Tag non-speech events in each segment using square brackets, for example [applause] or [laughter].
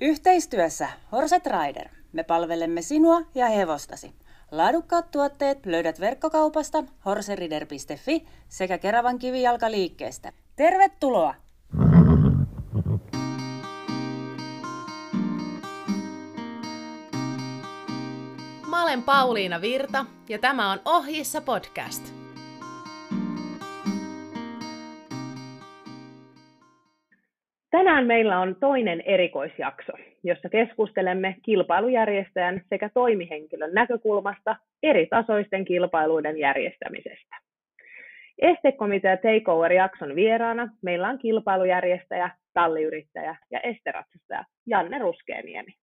Yhteistyössä Horset Rider me palvelemme sinua ja hevostasi. Laadukkaat tuotteet löydät verkkokaupasta horserider.fi sekä Keravan kivijalkaliikkeestä. Tervetuloa! Mä olen Pauliina Virta ja tämä on Ohjissa podcast. Tänään meillä on toinen erikoisjakso, jossa keskustelemme kilpailujärjestäjän sekä toimihenkilön näkökulmasta eri tasoisten kilpailuiden järjestämisestä. Estekomitea Takeover-jakson vieraana meillä on kilpailujärjestäjä, talliyrittäjä ja esteratsastaja Janne Ruskeeniemi.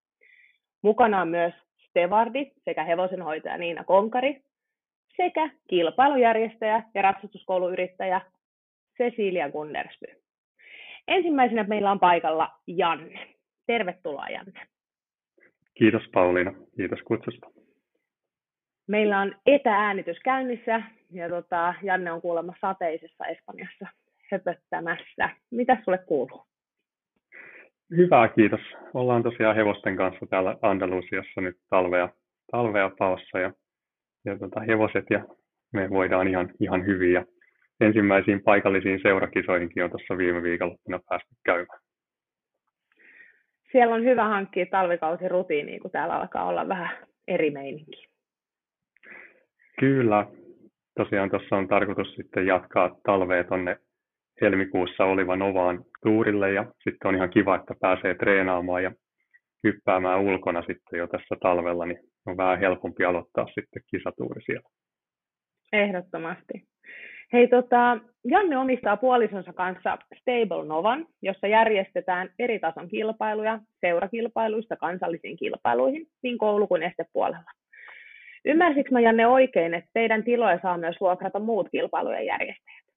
Mukana on myös Stevardi sekä hevosenhoitaja Niina Konkari sekä kilpailujärjestäjä ja ratsastuskouluyrittäjä Cecilia Gunnersby. Ensimmäisenä meillä on paikalla Janne. Tervetuloa Janne. Kiitos Pauliina, kiitos kutsusta. Meillä on etääänitys käynnissä ja tota, Janne on kuulemma sateisessa Espanjassa höpöttämässä. Mitä sulle kuuluu? Hyvää, kiitos. Ollaan tosiaan hevosten kanssa täällä Andalusiassa nyt talvea, talvea paossa ja, ja tota, hevoset ja me voidaan ihan, ihan hyvin. Ja ensimmäisiin paikallisiin seurakisoihinkin on tuossa viime viikonloppuna päästy käymään. Siellä on hyvä hankkia talvikausi kun täällä alkaa olla vähän eri meininki. Kyllä. Tosiaan tuossa on tarkoitus sitten jatkaa talvea tuonne helmikuussa Oliva Novaan tuurille ja sitten on ihan kiva, että pääsee treenaamaan ja hyppäämään ulkona sitten jo tässä talvella, niin on vähän helpompi aloittaa sitten kisatuuri siellä. Ehdottomasti. Hei, tota, Janne omistaa puolisonsa kanssa Stable Novan, jossa järjestetään eri tason kilpailuja seurakilpailuista kansallisiin kilpailuihin, niin koulu- kuin estepuolella. Ymmärsikö mä Janne oikein, että teidän tiloja saa myös vuokrata muut kilpailujen järjestäjät?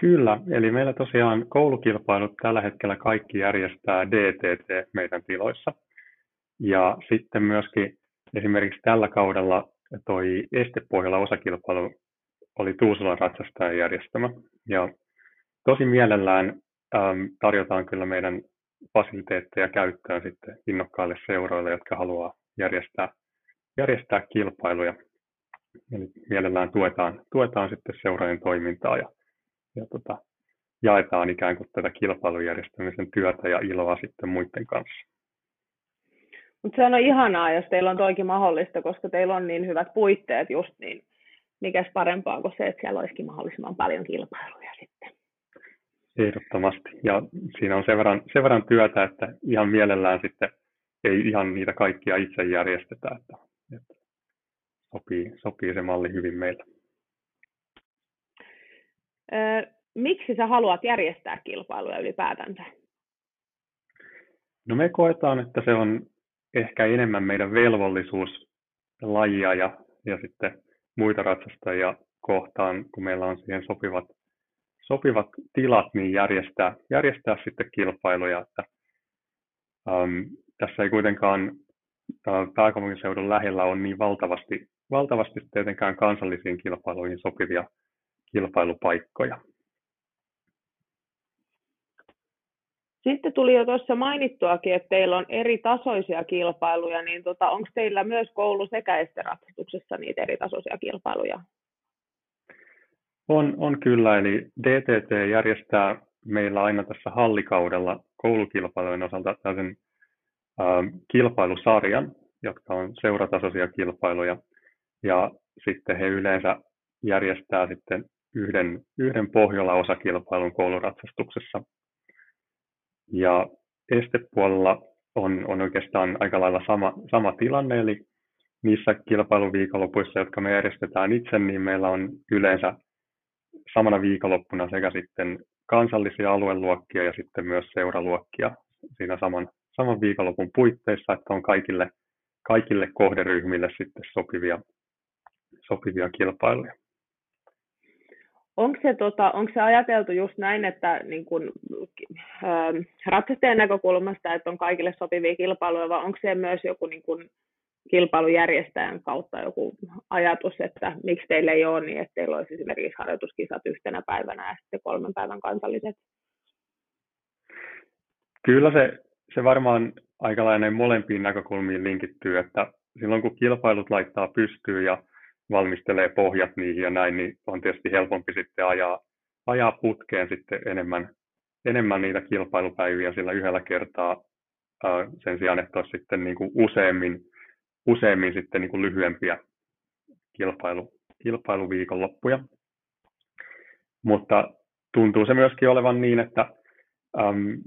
Kyllä, eli meillä tosiaan koulukilpailut tällä hetkellä kaikki järjestää DTT meidän tiloissa. Ja sitten myöskin esimerkiksi tällä kaudella toi estepohjalla osakilpailu oli Tuusulan ratsastajan järjestämä. Ja tosi mielellään äm, tarjotaan kyllä meidän fasiliteetteja käyttöön sitten innokkaille seuroille, jotka haluaa järjestää, järjestää kilpailuja. Eli mielellään tuetaan, tuetaan sitten seurojen toimintaa ja, ja tota, jaetaan ikään kuin tätä kilpailujärjestämisen työtä ja iloa sitten muiden kanssa. Mutta se on ihanaa, jos teillä on toikin mahdollista, koska teillä on niin hyvät puitteet just, niin mikäs parempaa kuin se, että siellä olisikin mahdollisimman paljon kilpailuja sitten. Ehdottomasti. Ja siinä on sen verran, sen verran työtä, että ihan mielellään sitten ei ihan niitä kaikkia itse järjestetä, että, että sopii, sopii se malli hyvin meille. Öö, miksi sä haluat järjestää kilpailuja ylipäätänsä? No me koetaan, että se on ehkä enemmän meidän velvollisuus lajia ja, ja sitten muita ratsastajia kohtaan, kun meillä on siihen sopivat, sopivat tilat, niin järjestää, järjestää sitten kilpailuja. Että, äm, tässä ei kuitenkaan äh, pääkaupunkiseudun lähellä on niin valtavasti, valtavasti tietenkään kansallisiin kilpailuihin sopivia kilpailupaikkoja. Sitten tuli jo tuossa mainittuakin, että teillä on eri tasoisia kilpailuja, niin tota, onko teillä myös koulu- sekä esteratsastuksessa niitä eri tasoisia kilpailuja? On, on kyllä, eli DTT järjestää meillä aina tässä hallikaudella koulukilpailujen osalta tällaisen äh, kilpailusarjan, jotka on seuratasoisia kilpailuja, ja sitten he yleensä järjestää sitten yhden, yhden pohjolla osakilpailun kouluratsastuksessa ja estepuolella on, on oikeastaan aika lailla sama, sama tilanne, eli niissä kilpailuviikonlopuissa, jotka me järjestetään itse, niin meillä on yleensä samana viikonloppuna sekä sitten kansallisia alueluokkia ja sitten myös seuraluokkia siinä saman, saman viikonlopun puitteissa, että on kaikille, kaikille kohderyhmille sitten sopivia, sopivia kilpailuja. Onko se, tota, onko se ajateltu just näin, että niin kun, ähm, ratsastajan näkökulmasta, että on kaikille sopivia kilpailuja, vai onko se myös joku niin kun, kilpailujärjestäjän kautta joku ajatus, että miksi teillä ei ole niin, että teillä olisi esimerkiksi harjoituskisat yhtenä päivänä ja sitten kolmen päivän kansalliset? Kyllä se, se varmaan aikalainen molempiin näkökulmiin linkittyy, että silloin kun kilpailut laittaa pystyyn ja valmistelee pohjat niihin ja näin, niin on tietysti helpompi sitten ajaa, ajaa putkeen sitten enemmän, enemmän niitä kilpailupäiviä sillä yhdellä kertaa sen sijaan, että olisi sitten niin kuin useammin, useammin sitten niin kuin lyhyempiä kilpailu, kilpailuviikonloppuja. Mutta tuntuu se myöskin olevan niin, että äm,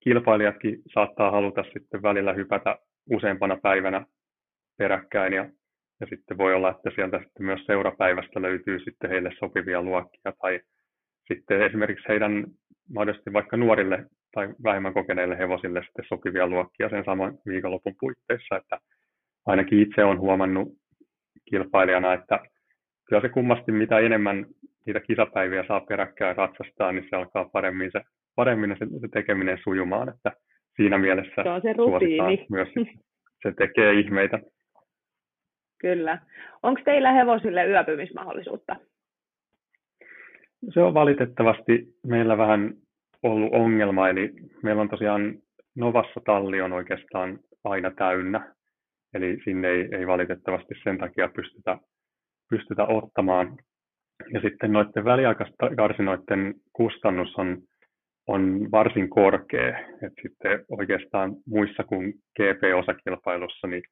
kilpailijatkin saattaa haluta sitten välillä hypätä useampana päivänä peräkkäin ja, ja sitten voi olla, että sieltä sitten myös seurapäivästä löytyy sitten heille sopivia luokkia tai sitten esimerkiksi heidän mahdollisesti vaikka nuorille tai vähemmän kokeneille hevosille sitten sopivia luokkia sen saman viikonlopun puitteissa, että ainakin itse olen huomannut kilpailijana, että kyllä se kummasti mitä enemmän niitä kisapäiviä saa peräkkäin ratsastaa, niin se alkaa paremmin se, paremmin se, se tekeminen sujumaan, että siinä mielessä se on se rutiini. myös se tekee ihmeitä. Kyllä. Onko teillä hevosille yöpymismahdollisuutta? Se on valitettavasti meillä vähän ollut ongelma, eli meillä on tosiaan Novassa talli on oikeastaan aina täynnä, eli sinne ei, ei valitettavasti sen takia pystytä, pystytä ottamaan. Ja sitten noiden väliaikaiskarsinoiden kustannus on, on varsin korkea, että sitten oikeastaan muissa kuin GP-osakilpailussa, niin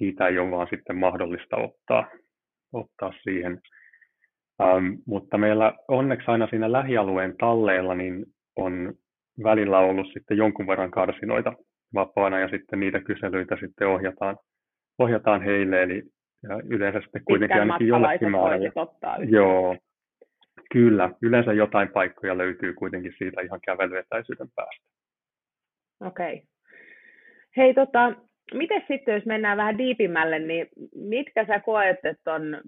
niitä ei ole vaan sitten mahdollista ottaa, ottaa siihen. Ähm, mutta meillä onneksi aina siinä lähialueen talleilla niin on välillä ollut sitten jonkun verran karsinoita vapaana ja sitten niitä kyselyitä sitten ohjataan, ohjataan heille, eli ja yleensä sitten kuitenkin ainakin jollekin määrälle. Joo, kyllä. Yleensä jotain paikkoja löytyy kuitenkin siitä ihan kävelyetäisyyden päästä. Okei. Okay. Hei, tota, miten sitten, jos mennään vähän diipimmälle, niin mitkä sä koet, että on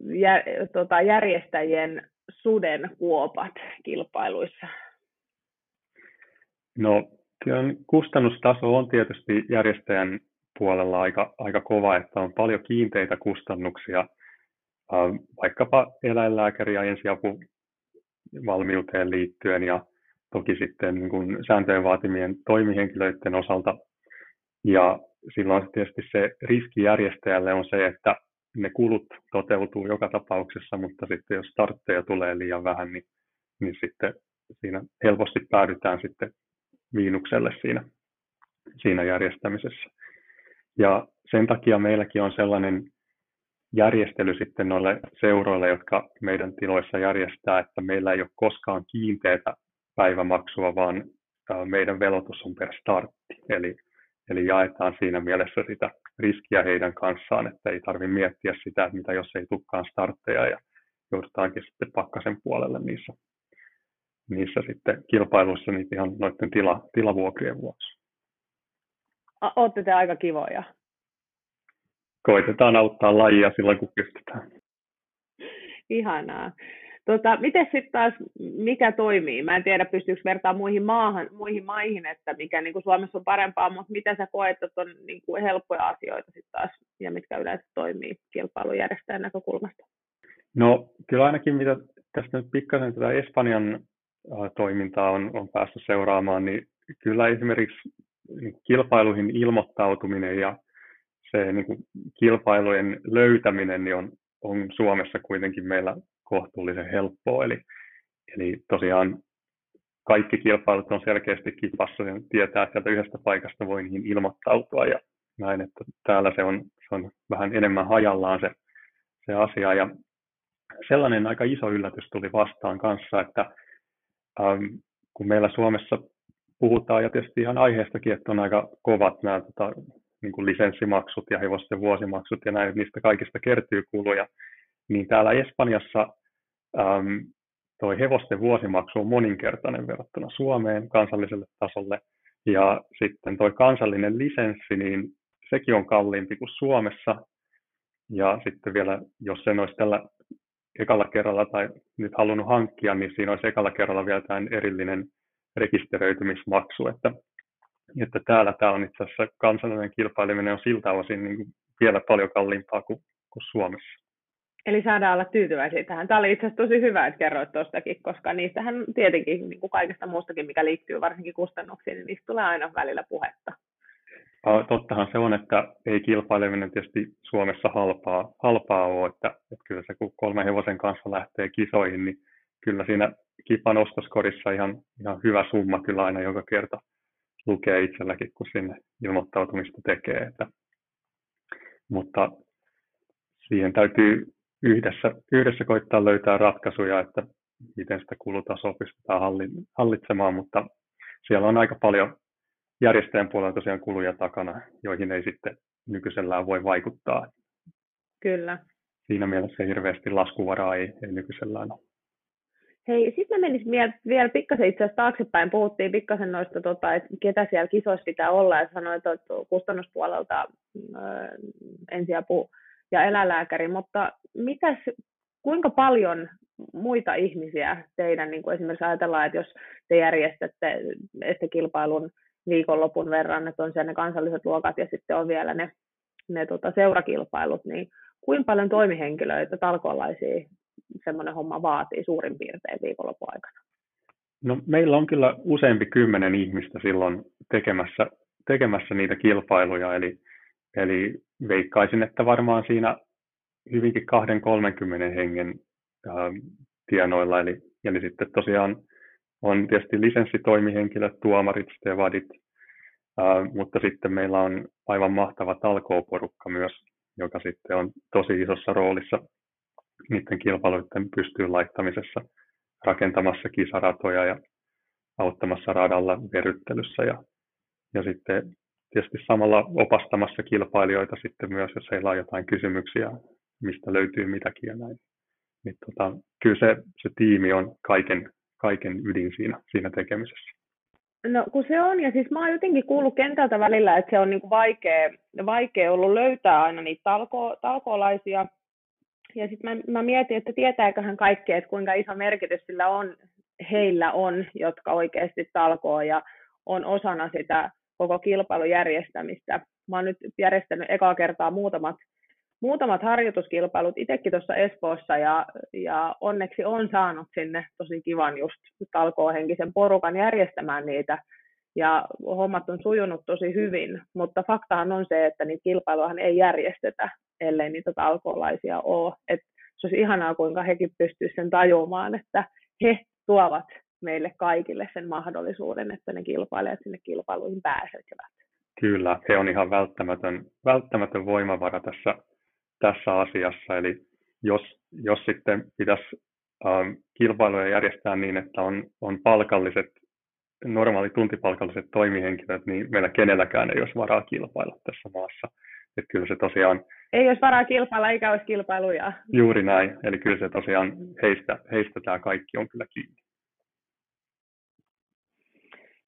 jär, tota, järjestäjien suden kuopat kilpailuissa? No, kustannustaso on tietysti järjestäjän puolella aika, aika kova, että on paljon kiinteitä kustannuksia, vaikkapa eläinlääkäri- ja ensiapuvalmiuteen liittyen ja toki sitten niin kuin sääntöjen vaatimien toimihenkilöiden osalta. Ja silloin tietysti se riski järjestäjälle on se, että ne kulut toteutuu joka tapauksessa, mutta sitten jos startteja tulee liian vähän, niin, niin sitten siinä helposti päädytään sitten miinukselle siinä, siinä järjestämisessä. Ja sen takia meilläkin on sellainen järjestely sitten noille seuroille, jotka meidän tiloissa järjestää, että meillä ei ole koskaan kiinteätä päivämaksua, vaan meidän velotus on per startti. Eli, eli jaetaan siinä mielessä sitä riskiä heidän kanssaan, että ei tarvitse miettiä sitä, että mitä jos ei tulekaan startteja ja joudutaankin sitten pakkasen puolelle niissä niissä sitten kilpailuissa niitä ihan noiden tila, tilavuokrien vuoksi. Olette te aika kivoja. Koitetaan auttaa lajia silloin, kun pystytään. Ihanaa. Tota, miten sitten taas, mikä toimii? Mä en tiedä, pystyykö vertaamaan muihin, maahan, muihin maihin, että mikä niin kuin Suomessa on parempaa, mutta mitä sä koet, että on niin kuin helppoja asioita sitten taas, ja mitkä yleensä toimii kilpailujärjestäjän näkökulmasta? No kyllä ainakin mitä tästä nyt pikkasen tätä Espanjan toimintaa on, on päässyt seuraamaan, niin kyllä esimerkiksi niin kilpailuihin ilmoittautuminen ja se niin kuin kilpailujen löytäminen niin on, on Suomessa kuitenkin meillä kohtuullisen helppoa. Eli, eli tosiaan kaikki kilpailut on selkeästi kipassa ja tietää, että sieltä yhdestä paikasta voi niihin ilmoittautua ja näin, että täällä se on, se on vähän enemmän hajallaan se, se asia. Ja sellainen aika iso yllätys tuli vastaan kanssa, että ähm, kun meillä Suomessa puhutaan, ja tietysti ihan aiheestakin, että on aika kovat nämä tota, niin kuin lisenssimaksut ja hevosten vuosimaksut ja näin, niistä kaikista kertyy kuluja, niin täällä Espanjassa ähm, toi hevosten vuosimaksu on moninkertainen verrattuna Suomeen kansalliselle tasolle, ja sitten toi kansallinen lisenssi, niin sekin on kalliimpi kuin Suomessa, ja sitten vielä, jos sen olisi tällä ekalla kerralla tai nyt halunnut hankkia, niin siinä olisi ekalla kerralla vielä tämä erillinen rekisteröitymismaksu, että, että täällä tämä on itse asiassa kansallinen kilpaileminen on siltä osin niin kuin vielä paljon kalliimpaa kuin, kuin Suomessa. Eli saadaan olla tyytyväisiä tähän. Tämä oli itse asiassa tosi hyvä, että kerroit tuostakin, koska niistähän tietenkin, niin kuin kaikesta muustakin, mikä liittyy varsinkin kustannuksiin, niin niistä tulee aina välillä puhetta. Tottahan se on, että ei kilpaileminen tietysti Suomessa halpaa, halpaa ole, että, että kyllä se kun kolme hevosen kanssa lähtee kisoihin, niin kyllä siinä kipan ostoskorissa ihan, ihan hyvä summa kyllä aina joka kerta lukee itselläkin, kun sinne ilmoittautumista tekee. Että, mutta siihen täytyy yhdessä, yhdessä koittaa löytää ratkaisuja, että miten sitä kulutasoa pystytään hallitsemaan, mutta siellä on aika paljon järjestäjän puolella tosiaan kuluja takana, joihin ei sitten nykyisellään voi vaikuttaa. Kyllä. Siinä mielessä hirveästi laskuvaraa ei, ei nykyisellään ole. Hei, sitten mä menisin vielä pikkasen itse asiassa taaksepäin. Puhuttiin pikkasen noista, tota, että ketä siellä kisoissa pitää olla, ja sanoit, että kustannuspuolelta ensiapu ja eläinlääkäri, mutta mitäs, kuinka paljon muita ihmisiä teidän, niin kuin esimerkiksi ajatellaan, että jos te järjestätte että kilpailun viikonlopun verran, että on siellä ne kansalliset luokat ja sitten on vielä ne, ne tota, seurakilpailut, niin kuinka paljon toimihenkilöitä, talkoolaisia semmoinen homma vaatii suurin piirtein viikonlopun aikana? No, meillä on kyllä useampi kymmenen ihmistä silloin tekemässä, tekemässä niitä kilpailuja, eli, eli veikkaisin, että varmaan siinä hyvinkin 2-30 hengen äh, tienoilla, eli, eli sitten tosiaan on tietysti lisenssitoimihenkilöt, tuomarit, stevadit, äh, mutta sitten meillä on aivan mahtava talkooporukka myös, joka sitten on tosi isossa roolissa niiden kilpailuiden pystyyn laittamisessa, rakentamassa kisaratoja ja auttamassa radalla veryttelyssä ja, ja sitten tietysti samalla opastamassa kilpailijoita sitten myös, jos heillä on jotain kysymyksiä, mistä löytyy mitäkin ja näin. Niin tota, kyllä se, se tiimi on kaiken, kaiken ydin siinä, siinä tekemisessä. No kun se on, ja siis mä oon jotenkin kuullut kentältä välillä, että se on niinku vaikea, vaikea ollut löytää aina niitä talko, talkoolaisia. Ja sitten mä, mä mietin, että tietääköhän kaikki, että kuinka iso merkitys sillä on, heillä on, jotka oikeasti talkoo ja on osana sitä koko kilpailun järjestämistä. Mä oon nyt järjestänyt ekaa kertaa muutamat, muutamat harjoituskilpailut itsekin tuossa Espoossa ja, ja onneksi on saanut sinne tosi kivan just talkoohenkisen porukan järjestämään niitä ja hommat on sujunut tosi hyvin, mutta faktahan on se, että niitä kilpailuahan ei järjestetä, ellei niitä talkoolaisia ole. Et se olisi ihanaa, kuinka hekin pystyisivät sen tajumaan, että he tuovat meille kaikille sen mahdollisuuden, että ne kilpailijat sinne kilpailuihin pääsevät. Kyllä, he on ihan välttämätön, välttämätön voimavara tässä, tässä asiassa. Eli jos, jos sitten pitäisi ähm, kilpailuja järjestää niin, että on, on palkalliset, normaali tuntipalkalliset toimihenkilöt, niin meillä kenelläkään ei olisi varaa kilpailla tässä maassa. Että kyllä se tosiaan... Ei olisi varaa kilpailla, eikä olisi kilpailuja. Juuri näin. Eli kyllä se tosiaan heistä, heistä tämä kaikki on kyllä kiinni.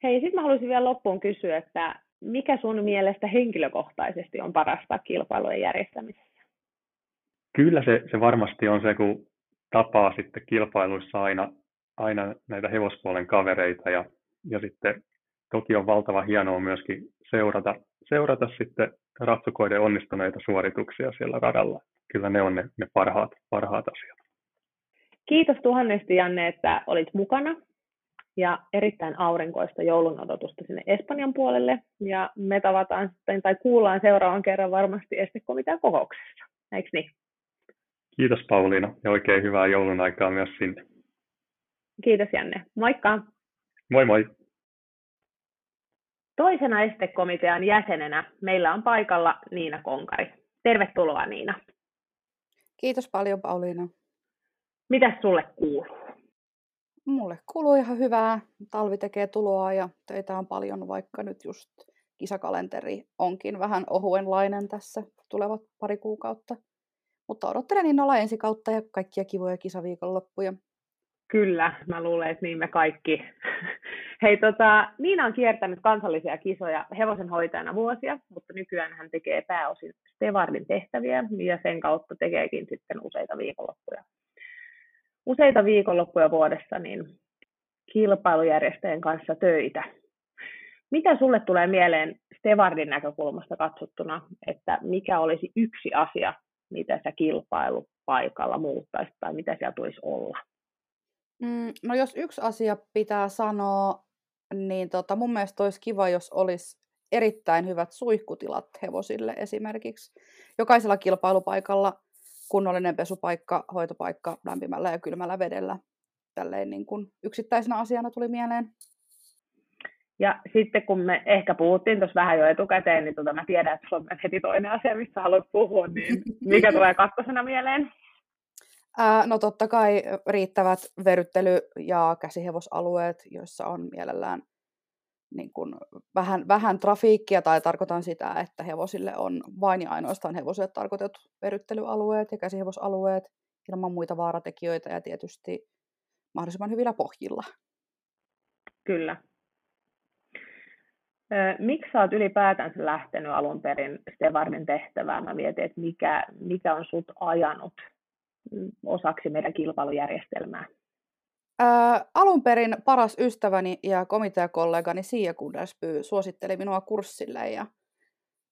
Hei, sitten mä haluaisin vielä loppuun kysyä, että mikä sun mielestä henkilökohtaisesti on parasta kilpailujen järjestämisessä? Kyllä se, se varmasti on se, kun tapaa sitten kilpailuissa aina, aina näitä hevospuolen kavereita ja, ja sitten toki on valtava hienoa myöskin seurata, seurata sitten ratsukoiden onnistuneita suorituksia siellä radalla. Kyllä ne on ne, ne parhaat, parhaat asiat. Kiitos tuhannesti Janne, että olit mukana ja erittäin aurinkoista joulun odotusta sinne Espanjan puolelle. Ja me tavataan sitten, tai kuullaan seuraavan kerran varmasti estekomitean kokouksessa. Eikö niin? Kiitos Pauliina ja oikein hyvää joulun aikaa myös sinne. Kiitos Janne. Moikka! Moi moi! Toisena estekomitean jäsenenä meillä on paikalla Niina Konkari. Tervetuloa Niina. Kiitos paljon Pauliina. Mitäs sulle kuuluu? Mulle kuuluu ihan hyvää. Talvi tekee tuloa ja töitä on paljon, vaikka nyt just kisakalenteri onkin vähän ohuenlainen tässä tulevat pari kuukautta. Mutta odottelen innolla ensi kautta ja kaikkia kivoja kisaviikonloppuja. Kyllä, mä luulen, että niin me kaikki. Hei, tota, Niina on kiertänyt kansallisia kisoja hevosen hoitajana vuosia, mutta nykyään hän tekee pääosin Stevardin tehtäviä ja sen kautta tekeekin sitten useita viikonloppuja useita viikonloppuja vuodessa niin kilpailujärjestäjien kanssa töitä. Mitä sulle tulee mieleen Stevardin näkökulmasta katsottuna, että mikä olisi yksi asia, mitä sä kilpailu paikalla muuttaisi tai mitä siellä tulisi olla? Mm, no jos yksi asia pitää sanoa, niin tota, mun mielestä olisi kiva, jos olisi erittäin hyvät suihkutilat hevosille esimerkiksi. Jokaisella kilpailupaikalla kunnollinen pesupaikka, hoitopaikka lämpimällä ja kylmällä vedellä. Tälleen niin kuin yksittäisenä asiana tuli mieleen. Ja sitten kun me ehkä puhuttiin tuossa vähän jo etukäteen, niin tota, mä tiedän, että se on heti toinen asia, mistä haluat puhua, niin [laughs] mikä tulee kakkosena mieleen? Ää, no totta kai riittävät veryttely- ja käsihevosalueet, joissa on mielellään niin kuin vähän, vähän trafiikkia, tai tarkoitan sitä, että hevosille on vain ja ainoastaan hevosille tarkoitetut veryttelyalueet ja käsihevosalueet ilman muita vaaratekijöitä ja tietysti mahdollisimman hyvillä pohjilla. Kyllä. Miksi sä oot ylipäätänsä lähtenyt alun perin Stevardin tehtävään? Mä mietin, että mikä, mikä on sut ajanut mm, osaksi meidän kilpailujärjestelmää. Ää, alun perin paras ystäväni ja komiteakollegani Siia Kunderspy suositteli minua kurssille ja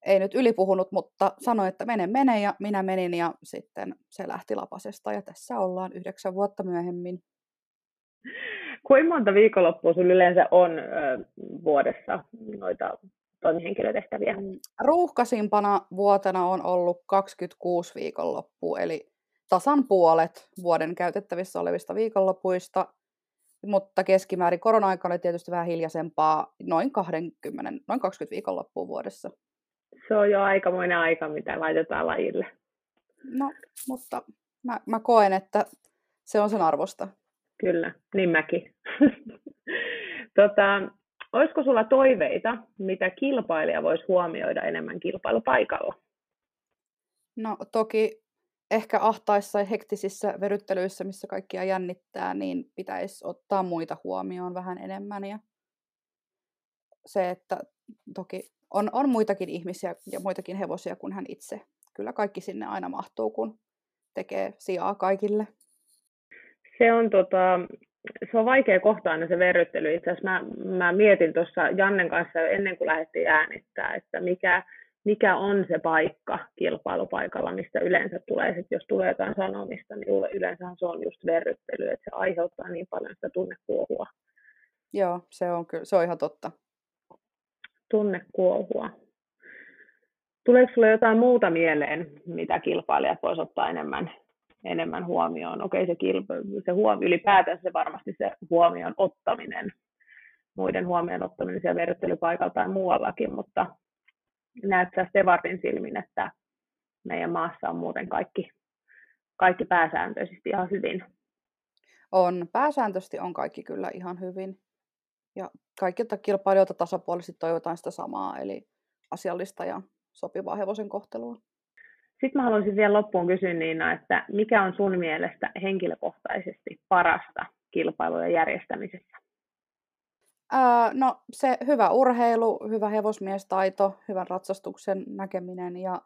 ei nyt ylipuhunut, mutta sanoi, että mene, mene ja minä menin ja sitten se lähti lapasesta ja tässä ollaan yhdeksän vuotta myöhemmin. Kuinka monta viikonloppua sinulla yleensä on ö, vuodessa noita toimihenkilötehtäviä? Mm, ruuhkasimpana vuotena on ollut 26 viikonloppua, eli tasan puolet vuoden käytettävissä olevista viikonlopuista, mutta keskimäärin korona-aika oli tietysti vähän hiljaisempaa, noin 20, noin 20 viikonloppua vuodessa. Se on jo aikamoinen aika, mitä laitetaan lajille. No, mutta mä, mä koen, että se on sen arvosta. Kyllä, niin mäkin. [laughs] tota, olisiko sulla toiveita, mitä kilpailija voisi huomioida enemmän kilpailupaikalla? No toki ehkä ahtaissa ja hektisissä veryttelyissä, missä kaikkia jännittää, niin pitäisi ottaa muita huomioon vähän enemmän. Ja se, että toki on, on muitakin ihmisiä ja muitakin hevosia kuin hän itse. Kyllä kaikki sinne aina mahtuu, kun tekee sijaa kaikille. Se on, tota, se on vaikea kohta aina se verryttely. Itse asiassa mä, mä mietin tuossa Jannen kanssa ennen kuin lähdettiin äänittää, että mikä, mikä on se paikka kilpailupaikalla, mistä yleensä tulee, sit jos tulee jotain sanomista, niin yleensä se on just verryttely, että se aiheuttaa niin paljon sitä tunnekuohua. Joo, se on, kyllä, se on ihan totta. Tunnekuohua. Tuleeko sinulle jotain muuta mieleen, mitä kilpailijat voisivat ottaa enemmän, enemmän huomioon? Okei, se, kilpa, se huomio, ylipäätään se varmasti se huomioon ottaminen, muiden huomioon ottaminen siellä verryttelypaikalla tai muuallakin, mutta näyttää Stevardin silmin, että meidän maassa on muuten kaikki, kaikki pääsääntöisesti ihan hyvin. On. Pääsääntöisesti on kaikki kyllä ihan hyvin. Ja kaikilta kilpailijoilta tasapuolisesti toivotaan sitä samaa, eli asiallista ja sopivaa hevosen kohtelua. Sitten mä haluaisin vielä loppuun kysyä Niina, että mikä on sun mielestä henkilökohtaisesti parasta kilpailujen järjestämisessä? No se hyvä urheilu, hyvä hevosmiestaito, hyvän ratsastuksen näkeminen ja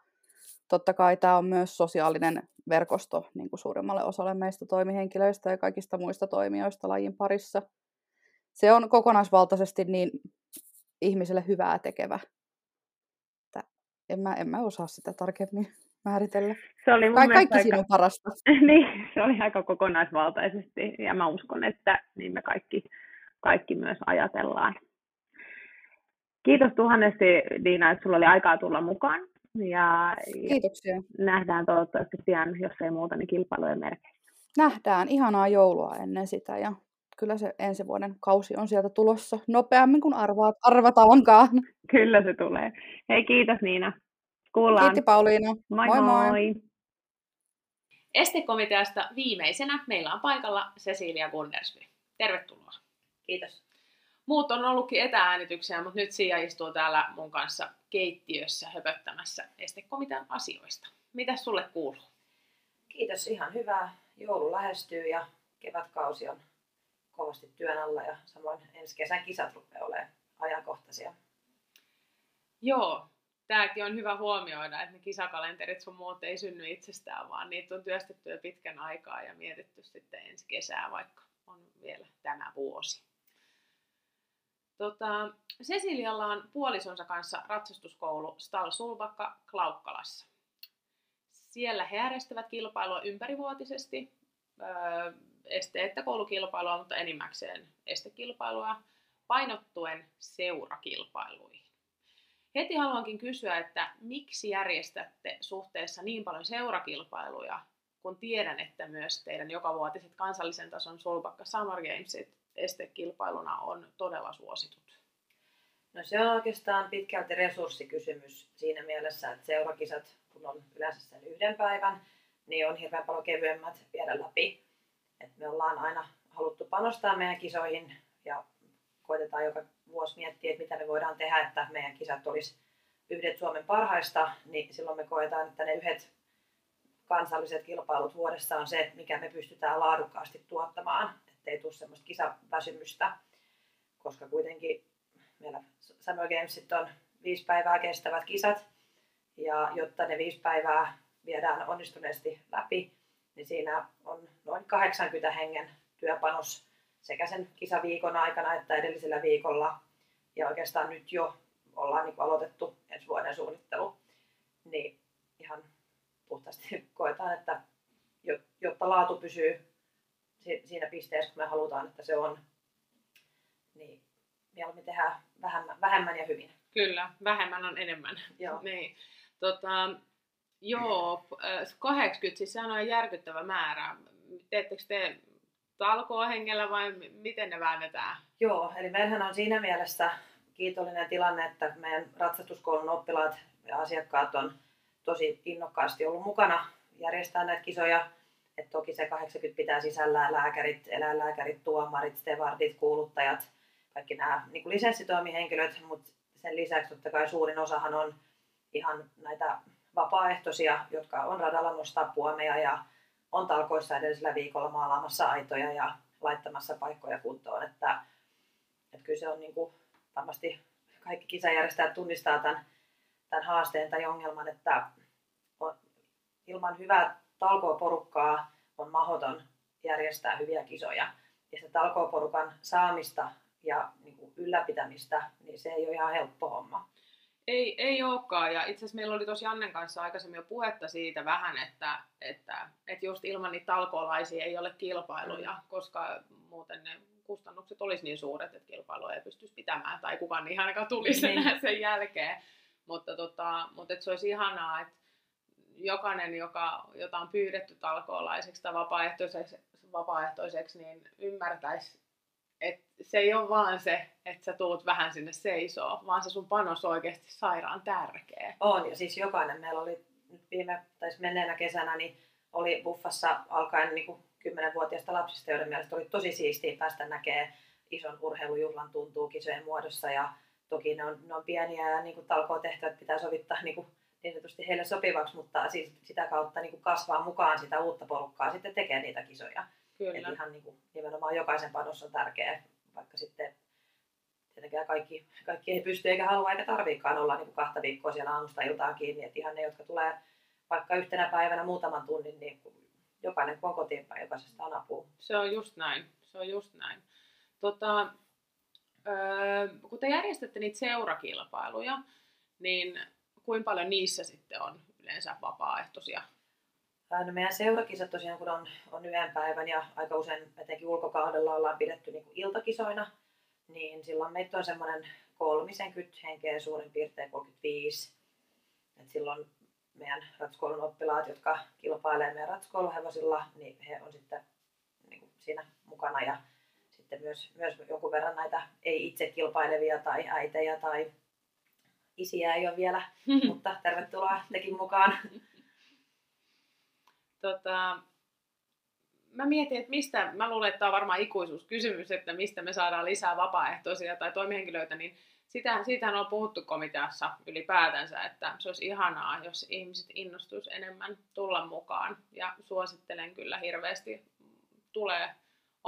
totta kai tämä on myös sosiaalinen verkosto niin kuin suurimmalle osalle meistä toimihenkilöistä ja kaikista muista toimijoista lajin parissa. Se on kokonaisvaltaisesti niin ihmiselle hyvää tekevä. Että en, mä, en mä osaa sitä tarkemmin [laughs] määritellä. Se oli mun Ka- kaikki aika... sinun parasta. [laughs] niin, se oli aika kokonaisvaltaisesti ja mä uskon, että niin me kaikki kaikki myös ajatellaan. Kiitos tuhannesti Diina, että sulla oli aikaa tulla mukaan. Ja, Kiitoksia. nähdään toivottavasti pian, jos ei muuta, niin kilpailujen merkeissä. Nähdään. Ihanaa joulua ennen sitä ja kyllä se ensi vuoden kausi on sieltä tulossa nopeammin kuin arvaat, arvataankaan. Kyllä se tulee. Hei kiitos Niina. Kuullaan. Kiitti Pauliina. Moi moi. moi. moi. Estekomiteasta viimeisenä meillä on paikalla Cecilia Gundersby. Tervetuloa. Kiitos. Muut on ollutkin etäänityksiä, mutta nyt Sia istuu täällä mun kanssa keittiössä höpöttämässä estekomitean asioista. Mitä sulle kuuluu? Kiitos, ihan hyvää. Joulu lähestyy ja kevätkausi on kovasti työn alla ja samoin ensi kesän kisat rupeaa olemaan ajankohtaisia. Joo, tämäkin on hyvä huomioida, että ne kisakalenterit sun muut ei synny itsestään, vaan niitä on työstetty jo pitkän aikaa ja mietitty sitten ensi kesää, vaikka on vielä tämä vuosi. Tota, Cecilialla on puolisonsa kanssa ratsastuskoulu Stal Sulbakka Klaukkalassa. Siellä he järjestävät kilpailua ympärivuotisesti, öö, este- että koulukilpailua, mutta enimmäkseen estekilpailua, painottuen seurakilpailuihin. Heti haluankin kysyä, että miksi järjestätte suhteessa niin paljon seurakilpailuja, kun tiedän, että myös teidän jokavuotiset kansallisen tason Solbakka Summer Gamesit estekilpailuna on todella suositut? No se on oikeastaan pitkälti resurssikysymys siinä mielessä, että seurakisat, kun on yleensä sen yhden päivän, niin on hirveän paljon kevyemmät viedä läpi. Et me ollaan aina haluttu panostaa meidän kisoihin ja koitetaan joka vuosi miettiä, että mitä me voidaan tehdä, että meidän kisat olisi yhdet Suomen parhaista, niin silloin me koetaan, että ne yhdet kansalliset kilpailut vuodessa on se, mikä me pystytään laadukkaasti tuottamaan, ettei tule semmoista kisaväsymystä, koska kuitenkin meillä Summer Gamesit on viisi päivää kestävät kisat, ja jotta ne viisi päivää viedään onnistuneesti läpi, niin siinä on noin 80 hengen työpanos sekä sen kisaviikon aikana että edellisellä viikolla. Ja oikeastaan nyt jo ollaan niin aloitettu ensi vuoden suunnittelu. Niin ihan puhtaasti koetaan, että jotta laatu pysyy siinä pisteessä, kun me halutaan, että se on, niin mieluummin tehdään vähemmän, vähemmän ja hyvin. Kyllä, vähemmän on enemmän. Joo. [laughs] niin. Tota, joo, 80, siis sehän on järkyttävä määrä. Teettekö te talkohengellä vai miten ne väännetään? Joo, eli meillähän on siinä mielessä kiitollinen tilanne, että meidän ratsastuskoulun oppilaat ja asiakkaat on tosi innokkaasti ollut mukana järjestää näitä kisoja. Et toki se 80 pitää sisällään lääkärit, eläinlääkärit, tuomarit, stevardit, kuuluttajat, kaikki nämä niin kuin lisenssitoimihenkilöt, mutta sen lisäksi totta kai suurin osahan on ihan näitä vapaaehtoisia, jotka on radalla nostaa puomeja ja on talkoissa edellisellä viikolla maalaamassa aitoja ja laittamassa paikkoja kuntoon. Että, että kyllä se on niin kuin, varmasti kaikki kisajärjestäjät tunnistaa tämän, tämän haasteen tai ongelman, että on, ilman hyvää talkooporukkaa on mahdoton järjestää hyviä kisoja. Ja se talkooporukan saamista ja niin kuin ylläpitämistä, niin se ei ole ihan helppo homma. Ei, ei olekaan. Ja itse asiassa meillä oli tuossa Jannen kanssa aikaisemmin jo puhetta siitä vähän, että, että, että just ilman niitä talkoolaisia ei ole kilpailuja, mm. koska muuten ne kustannukset olisi niin suuret, että kilpailua ei pystyisi pitämään, tai kukaan niin ainakaan tulisi enää [laughs] sen jälkeen. Mutta, tota, mutta että se olisi ihanaa, että jokainen, joka, jota on pyydetty talkoolaiseksi tai vapaaehtoiseksi, vapaaehtoiseksi niin ymmärtäisi et se ei ole vaan se, että sä tuut vähän sinne seisoo, vaan se sun panos on oikeasti sairaan tärkeä. On, ja siis jokainen meillä oli nyt viime, tai siis menneenä kesänä, niin oli buffassa alkaen niin kuin 10-vuotiaista lapsista, joiden mielestä oli tosi siistiä päästä näkee ison urheilujuhlan tuntuu kisojen muodossa, ja toki ne on, ne on pieniä ja niin kuin tehtävät pitää sovittaa niin, kuin niin sanotusti heille sopivaksi, mutta siis sitä kautta niin kuin kasvaa mukaan sitä uutta porukkaa sitten tekee niitä kisoja. Kyllä. Eli ihan niin kuin, nimenomaan jokaisen panos on tärkeä, vaikka sitten tietenkään kaikki, kaikki ei pysty eikä halua eikä tarviikaan olla niin kuin kahta viikkoa siellä aamusta iltaan kiinni. Että ihan ne, jotka tulee vaikka yhtenä päivänä muutaman tunnin, niin jokainen kun on kotiin päin, jokaisesta on apua. Se on just näin. Se on just näin. Tota, öö, kun te järjestätte niitä seurakilpailuja, niin kuinka paljon niissä sitten on yleensä vapaaehtoisia No meidän seurakisat tosiaan, kun on, on yhden päivän ja aika usein etenkin ulkokaudella ollaan pidetty niin iltakisoina, niin silloin meitä on semmoinen 30 henkeä suurin piirtein 35. Et silloin meidän ratskoulun oppilaat, jotka kilpailee meidän ratskouluhevosilla, niin he on sitten niin kuin siinä mukana ja sitten myös, myös jonkun verran näitä ei itse kilpailevia tai äitejä tai isiä ei ole vielä, [laughs] mutta tervetuloa tekin mukaan. Tota, mä mietin, että mistä, mä luulen, että tämä on varmaan ikuisuuskysymys, että mistä me saadaan lisää vapaaehtoisia tai toimihenkilöitä, niin sitä, siitähän on puhuttu komiteassa ylipäätänsä, että se olisi ihanaa, jos ihmiset innostuisi enemmän tulla mukaan. Ja suosittelen kyllä hirveästi tulee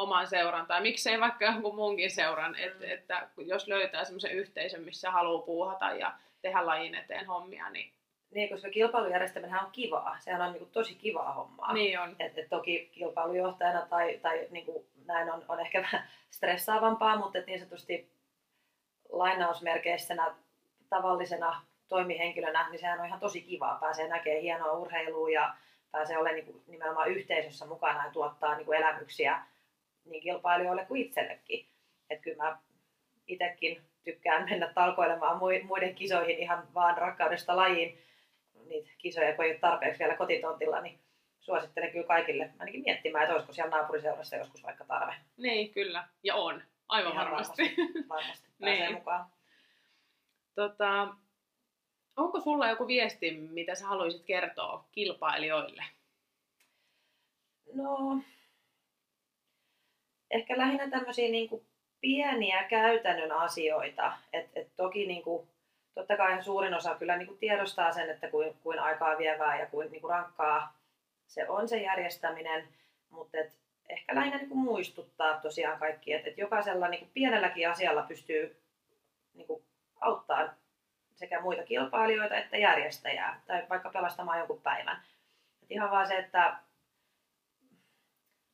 oman seuran, tai miksei vaikka jonkun muunkin seuran, että, mm. että jos löytää semmoisen yhteisön, missä haluaa puuhata ja tehdä lajin eteen hommia, niin niin, koska kilpailujärjestäminen on kivaa. Sehän on niin kuin, tosi kivaa hommaa. Niin on. Et, et toki kilpailujohtajana tai, tai niin kuin, näin on, on ehkä vähän stressaavampaa, mutta et niin sanotusti lainausmerkeissänä tavallisena toimihenkilönä, niin sehän on ihan tosi kivaa. Pääsee näkemään hienoa urheilua ja pääsee olemaan niin kuin nimenomaan yhteisössä mukana ja tuottaa niin kuin elämyksiä niin kilpailijoille kuin itsellekin. Että kyllä mä itsekin tykkään mennä talkoilemaan muiden kisoihin ihan vaan rakkaudesta lajiin. Niitä kisoja, kun ei ole tarpeeksi vielä kotitontilla, niin suosittelen kyllä kaikille ainakin miettimään, että olisiko siellä naapuriseurassa joskus vaikka tarve. Niin, kyllä. Ja on. Aivan Ihan varmasti. Varmasti, varmasti [laughs] pääsee Niin. mukaan. Tota, onko sulla joku viesti, mitä sä haluaisit kertoa kilpailijoille? No, ehkä lähinnä tämmöisiä niin pieniä käytännön asioita. Et, et toki niin kuin, totta kai suurin osa kyllä niin kuin tiedostaa sen, että kuin, kuin aikaa vievää ja kuin, niin kuin rankkaa se on se järjestäminen, mutta et ehkä lähinnä niin kuin muistuttaa tosiaan kaikki, että et jokaisella niin kuin pienelläkin asialla pystyy niin kuin auttaa sekä muita kilpailijoita että järjestäjää tai vaikka pelastamaan jonkun päivän. Et ihan vaan se, että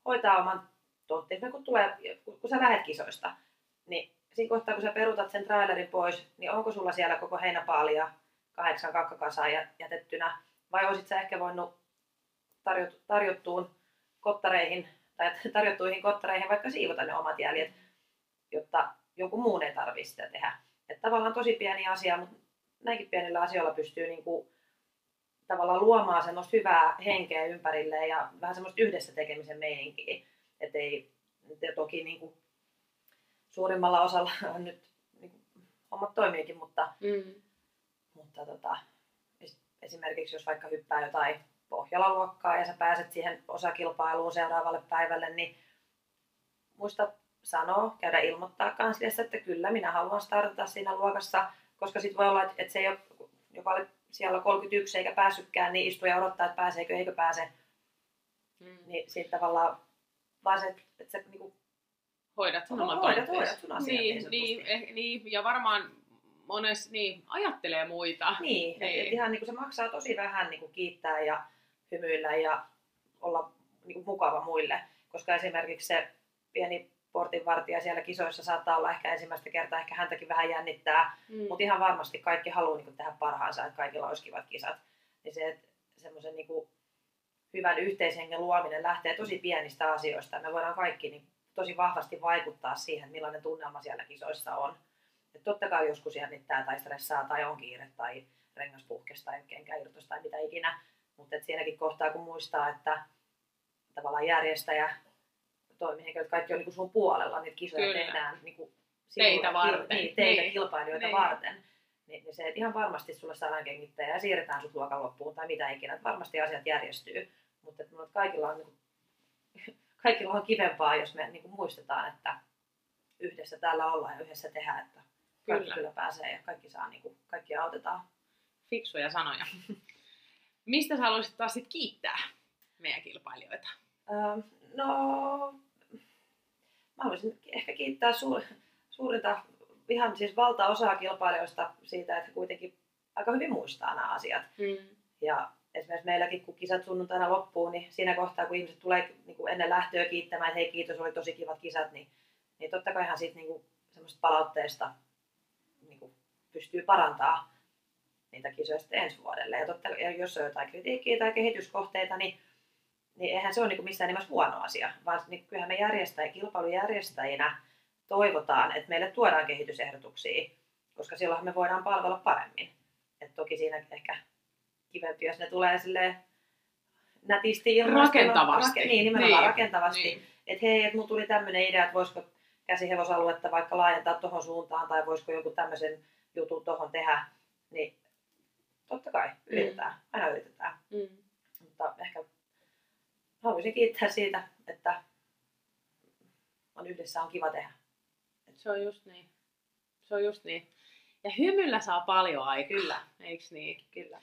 hoitaa oman tontti. Kun, tulee, kun sä lähet kisoista, niin siinä kohtaa, kun sä perutat sen trailerin pois, niin onko sulla siellä koko heinäpaalia kahdeksan kakkakasaa jätettynä, vai olisit sä ehkä voinut tarjot, tarjottuun kottareihin tai [laughs] tarjottuihin kottareihin vaikka siivota ne omat jäljet, jotta jonkun muun ei tarvitse sitä tehdä. Että tavallaan tosi pieni asia, mutta näinkin pienillä asioilla pystyy niinku tavallaan luomaan semmoista hyvää henkeä ympärille ja vähän semmoista yhdessä tekemisen meininkiä. Että ei, ja toki niinku suurimmalla osalla [laughs] on nyt niinku, hommat toimiikin, mutta, Mm. mutta tota, es- esimerkiksi jos vaikka hyppää jotain Pohjola-luokkaa ja sä pääset siihen osakilpailuun seuraavalle päivälle, niin muista sanoa, käydä ilmoittaa kansliassa, että kyllä minä haluan startata siinä luokassa, koska sitten voi olla, että, se ei ole, joka oli siellä 31 eikä päässytkään, niin istuu ja odottaa, että pääseekö, eikö pääse. Mm. Niin siitä tavallaan vaan se, että sä niinku, Hoidat sun Ho- oman hoidat- hoidat sun asiat niin niin, niin, eh, niin, ja varmaan mones, niin, ajattelee muita. niin, että Niin. et ihan niinku se maksaa tosi vähän niinku kiittää ja hymyillä ja olla niinku mukava muille. Koska esimerkiksi se pieni portinvartija siellä kisoissa saattaa olla ehkä ensimmäistä kertaa, ehkä häntäkin vähän jännittää, Mm. Mutta ihan varmasti kaikki haluaa niin tehdä parhaansa, että kaikilla olisi kivat kisat. Niin se, että semmoisen niin hyvän yhteishengen luominen lähtee tosi pienistä asioista. Me voidaan kaikki niin tosi vahvasti vaikuttaa siihen, millainen tunnelma siellä kisoissa on. Et totta kai joskus jännittää tai stressaa tai on kiire tai rengas puhkes tai kenkäirtos tai mitä ikinä. Mutta siinäkin kohtaa, kun muistaa, että tavallaan järjestäjä, toimihenkilöt, kaikki on niin sun puolella, niitä kisoja Kyllä. tehdään niin kuin Teitä varten. Niin, teitä Niin. kilpailijoita Niin. varten. Niin, niin se, että ihan varmasti sulle saadaan kengittää ja siirretään sut luokan loppuun tai mitä ikinä. Että varmasti asiat järjestyy. Mutta että mulla kaikilla on, niin kuin, [laughs] kaikilla on kivempaa, jos me niin kuin muistetaan, että yhdessä täällä ollaan ja yhdessä tehdään, että kaikki Kyllä. kyllä, pääsee ja kaikki saa, niin kuin, kaikki autetaan. Fiksuja sanoja. [laughs] Mistä sä haluaisit taas sit kiittää meidän kilpailijoita? Öö, no, mä haluaisin ehkä kiittää suur, suurinta, ihan siis valtaosaa kilpailijoista siitä, että he kuitenkin aika hyvin muistaa nämä asiat. Mm. Ja esimerkiksi meilläkin, kun kisat sunnuntaina loppuu, niin siinä kohtaa, kun ihmiset tulee niin kuin ennen lähtöä kiittämään, että hei kiitos, oli tosi kivat kisat, niin, niin totta kaihan siitä niin kuin, semmoista palautteesta niin kuin, pystyy parantaa niitä kisoja sitten ensi vuodelle. Ja, totta, ja jos on jotain kritiikkiä tai kehityskohteita, niin, niin eihän se ole niin kuin missään nimessä huono asia, vaan niin kyllähän me järjestäjä, kilpailujärjestäjinä toivotaan, että meille tuodaan kehitysehdotuksia, koska silloin me voidaan palvella paremmin. Et toki siinä ehkä kivempi, jos ne tulee silleen nätisti ilmaistuna. Rakentavasti. Rake, niin, nimenomaan Niin. rakentavasti. Niin. Että hei, että mulla tuli tämmöinen idea, että voisiko käsihevosaluetta vaikka laajentaa tuohon suuntaan tai voisiko joku tämmöisen jutun tuohon tehdä. Niin totta kai, yritetään. Aina yritetään. Mm. Mutta ehkä haluaisin kiittää siitä, että on yhdessä on kiva tehdä. Se on just niin. Se on just niin. Ja hymyllä saa paljon aikaa. Kyllä. Eiks niin? Kyllä.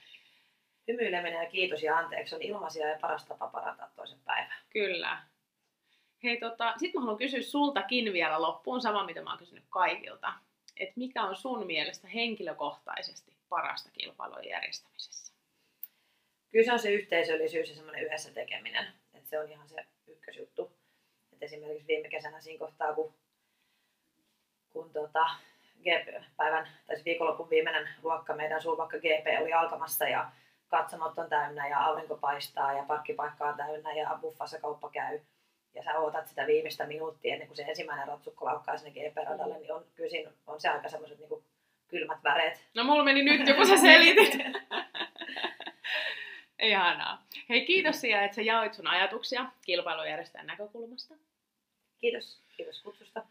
Hymyileminen ja kiitos ja anteeksi on ilmaisia ja paras tapa parantaa toisen päivän. Kyllä. Hei, tota, sit mä haluan kysyä sultakin vielä loppuun sama, mitä mä oon kysynyt kaikilta. Et mikä on sun mielestä henkilökohtaisesti parasta kilpailujen järjestämisessä? Kyllä se on se yhteisöllisyys ja semmoinen yhdessä tekeminen. Että se on ihan se ykkösjuttu. Et esimerkiksi viime kesänä siinä kohtaa, kun, kun tota, päivän, tai viikonlopun viimeinen luokka, meidän Sulvakka GP oli alkamassa ja katsomot on täynnä ja aurinko paistaa ja parkkipaikka on täynnä ja buffassa kauppa käy. Ja sä ootat sitä viimeistä minuuttia ennen kuin se ensimmäinen ratsukko laukkaa sinne GP-radalle, niin on, kyllä siinä on se aika semmoiset niin kylmät väreet. No mulla meni nyt jo, kun sä selitit. [laughs] Ihanaa. Hei, kiitos Sia, että sä jaoit sun ajatuksia kilpailujärjestäjän näkökulmasta. Kiitos. Kiitos kutsusta.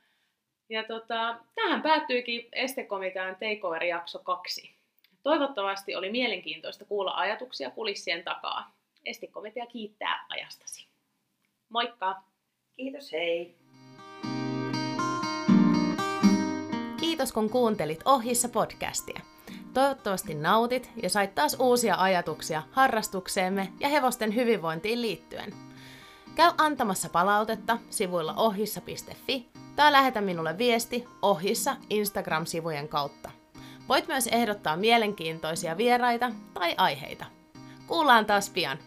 Ja tota, tähän päättyykin Estekomitean Takeover-jakso kaksi. Toivottavasti oli mielenkiintoista kuulla ajatuksia kulissien takaa. Estekomitea kiittää ajastasi. Moikka! Kiitos, hei! Kiitos kun kuuntelit Ohissa podcastia. Toivottavasti nautit ja sait taas uusia ajatuksia harrastukseemme ja hevosten hyvinvointiin liittyen. Käy antamassa palautetta sivuilla ohissa.fi tai lähetä minulle viesti ohissa Instagram-sivujen kautta. Voit myös ehdottaa mielenkiintoisia vieraita tai aiheita. Kuullaan taas pian.